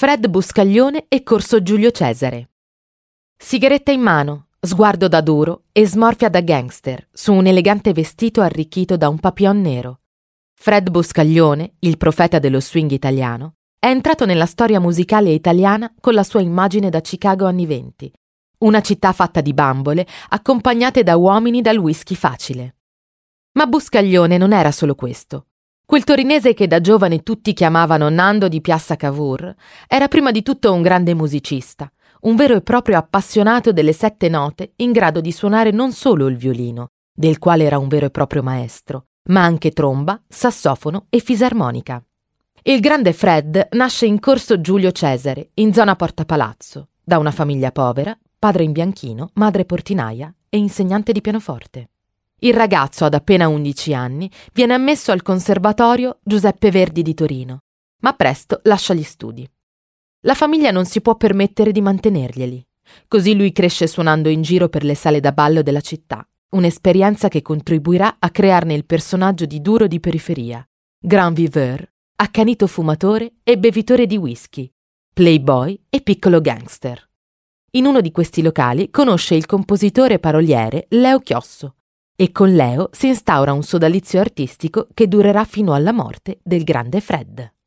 Fred Buscaglione e Corso Giulio Cesare. Sigaretta in mano, sguardo da duro e smorfia da gangster su un elegante vestito arricchito da un papillon nero. Fred Buscaglione, il profeta dello swing italiano, è entrato nella storia musicale italiana con la sua immagine da Chicago anni venti, una città fatta di bambole accompagnate da uomini dal whisky facile. Ma Buscaglione non era solo questo. Quel torinese che da giovane tutti chiamavano Nando di Piazza Cavour era prima di tutto un grande musicista, un vero e proprio appassionato delle sette note in grado di suonare non solo il violino, del quale era un vero e proprio maestro, ma anche tromba, sassofono e fisarmonica. Il grande Fred nasce in corso Giulio Cesare, in zona Porta Palazzo, da una famiglia povera, padre in bianchino, madre portinaia e insegnante di pianoforte. Il ragazzo, ad appena 11 anni, viene ammesso al Conservatorio Giuseppe Verdi di Torino, ma presto lascia gli studi. La famiglia non si può permettere di mantenerglieli. Così lui cresce suonando in giro per le sale da ballo della città, un'esperienza che contribuirà a crearne il personaggio di duro di periferia, grand viveur, accanito fumatore e bevitore di whisky, playboy e piccolo gangster. In uno di questi locali conosce il compositore paroliere Leo Chiosso e con Leo si instaura un sodalizio artistico che durerà fino alla morte del grande Fred.